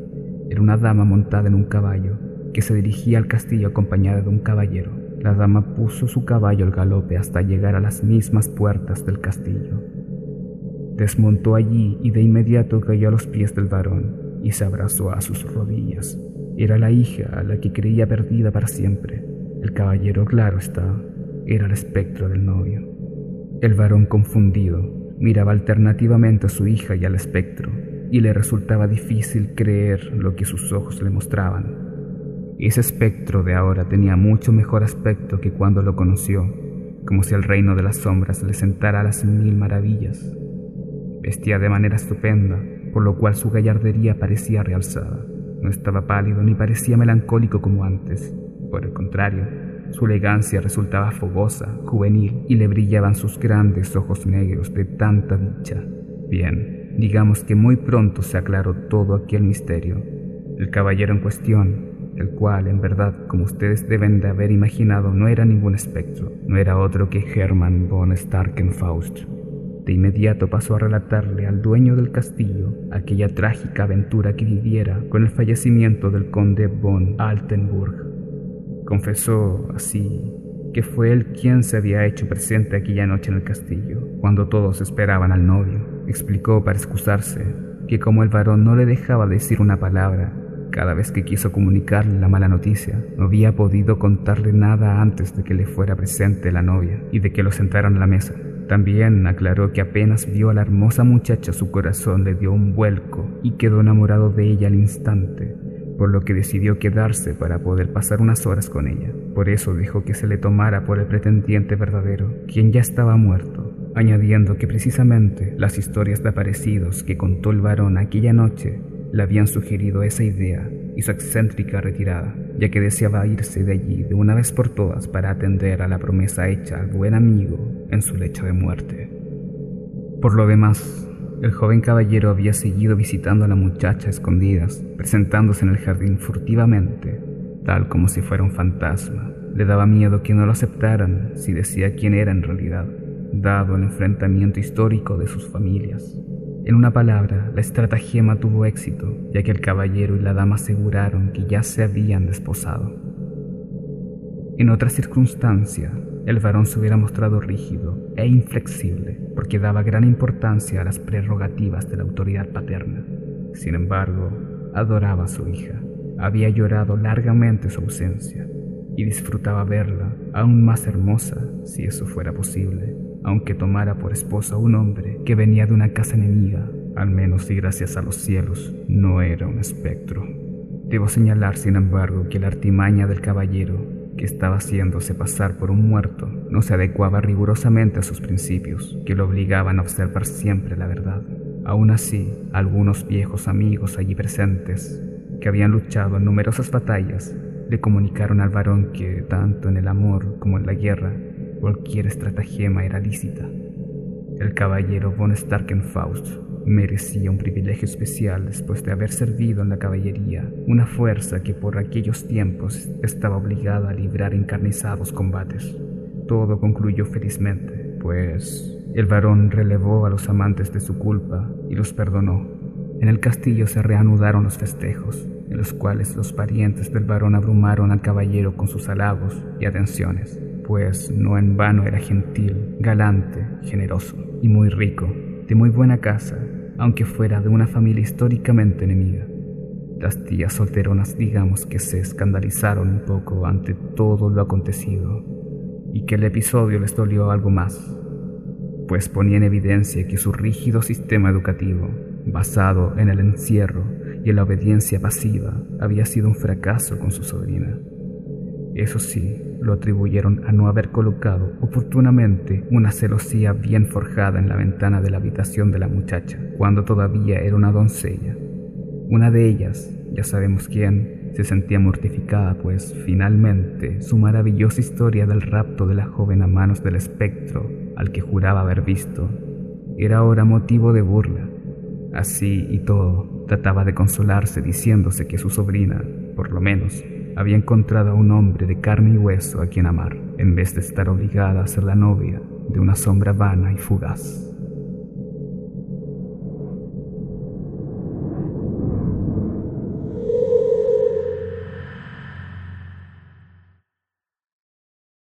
Era una dama montada en un caballo que se dirigía al castillo acompañada de un caballero. La dama puso su caballo al galope hasta llegar a las mismas puertas del castillo. Desmontó allí y de inmediato cayó a los pies del varón y se abrazó a sus rodillas. Era la hija a la que creía perdida para siempre. El caballero, claro está, era el espectro del novio. El varón confundido miraba alternativamente a su hija y al espectro, y le resultaba difícil creer lo que sus ojos le mostraban. Ese espectro de ahora tenía mucho mejor aspecto que cuando lo conoció, como si el reino de las sombras le sentara las mil maravillas. Vestía de manera estupenda, por lo cual su gallardería parecía realzada. No estaba pálido ni parecía melancólico como antes. Por el contrario, su elegancia resultaba fogosa, juvenil, y le brillaban sus grandes ojos negros de tanta dicha. Bien, digamos que muy pronto se aclaró todo aquel misterio. El caballero en cuestión el cual, en verdad, como ustedes deben de haber imaginado, no era ningún espectro, no era otro que Hermann von Starkenfaust. De inmediato pasó a relatarle al dueño del castillo aquella trágica aventura que viviera con el fallecimiento del conde von Altenburg. Confesó así que fue él quien se había hecho presente aquella noche en el castillo, cuando todos esperaban al novio. Explicó para excusarse que como el varón no le dejaba decir una palabra, cada vez que quiso comunicarle la mala noticia, no había podido contarle nada antes de que le fuera presente la novia y de que lo sentaran a la mesa. También aclaró que apenas vio a la hermosa muchacha su corazón le dio un vuelco y quedó enamorado de ella al instante, por lo que decidió quedarse para poder pasar unas horas con ella. Por eso dejó que se le tomara por el pretendiente verdadero, quien ya estaba muerto, añadiendo que precisamente las historias de aparecidos que contó el varón aquella noche le habían sugerido esa idea y su excéntrica retirada, ya que deseaba irse de allí de una vez por todas para atender a la promesa hecha al buen amigo en su lecho de muerte. Por lo demás, el joven caballero había seguido visitando a la muchacha a escondidas, presentándose en el jardín furtivamente, tal como si fuera un fantasma. Le daba miedo que no lo aceptaran si decía quién era en realidad, dado el enfrentamiento histórico de sus familias. En una palabra, la estratagema tuvo éxito, ya que el caballero y la dama aseguraron que ya se habían desposado. En otra circunstancia, el varón se hubiera mostrado rígido e inflexible porque daba gran importancia a las prerrogativas de la autoridad paterna. Sin embargo, adoraba a su hija, había llorado largamente su ausencia y disfrutaba verla aún más hermosa si eso fuera posible aunque tomara por esposa un hombre que venía de una casa enemiga, al menos y gracias a los cielos, no era un espectro. Debo señalar, sin embargo, que la artimaña del caballero, que estaba haciéndose pasar por un muerto, no se adecuaba rigurosamente a sus principios, que lo obligaban a observar siempre la verdad. Aún así, algunos viejos amigos allí presentes, que habían luchado en numerosas batallas, le comunicaron al varón que, tanto en el amor como en la guerra, Cualquier estratagema era lícita. El caballero von Starkenfaust merecía un privilegio especial después de haber servido en la caballería, una fuerza que por aquellos tiempos estaba obligada a librar encarnizados combates. Todo concluyó felizmente, pues el varón relevó a los amantes de su culpa y los perdonó. En el castillo se reanudaron los festejos, en los cuales los parientes del varón abrumaron al caballero con sus halagos y atenciones pues no en vano era gentil, galante, generoso y muy rico, de muy buena casa, aunque fuera de una familia históricamente enemiga. Las tías solteronas digamos que se escandalizaron un poco ante todo lo acontecido y que el episodio les dolió algo más, pues ponía en evidencia que su rígido sistema educativo, basado en el encierro y en la obediencia pasiva, había sido un fracaso con su sobrina. Eso sí, lo atribuyeron a no haber colocado oportunamente una celosía bien forjada en la ventana de la habitación de la muchacha, cuando todavía era una doncella. Una de ellas, ya sabemos quién, se sentía mortificada, pues finalmente su maravillosa historia del rapto de la joven a manos del espectro al que juraba haber visto era ahora motivo de burla. Así y todo, trataba de consolarse diciéndose que su sobrina, por lo menos, había encontrado a un hombre de carne y hueso a quien amar, en vez de estar obligada a ser la novia de una sombra vana y fugaz.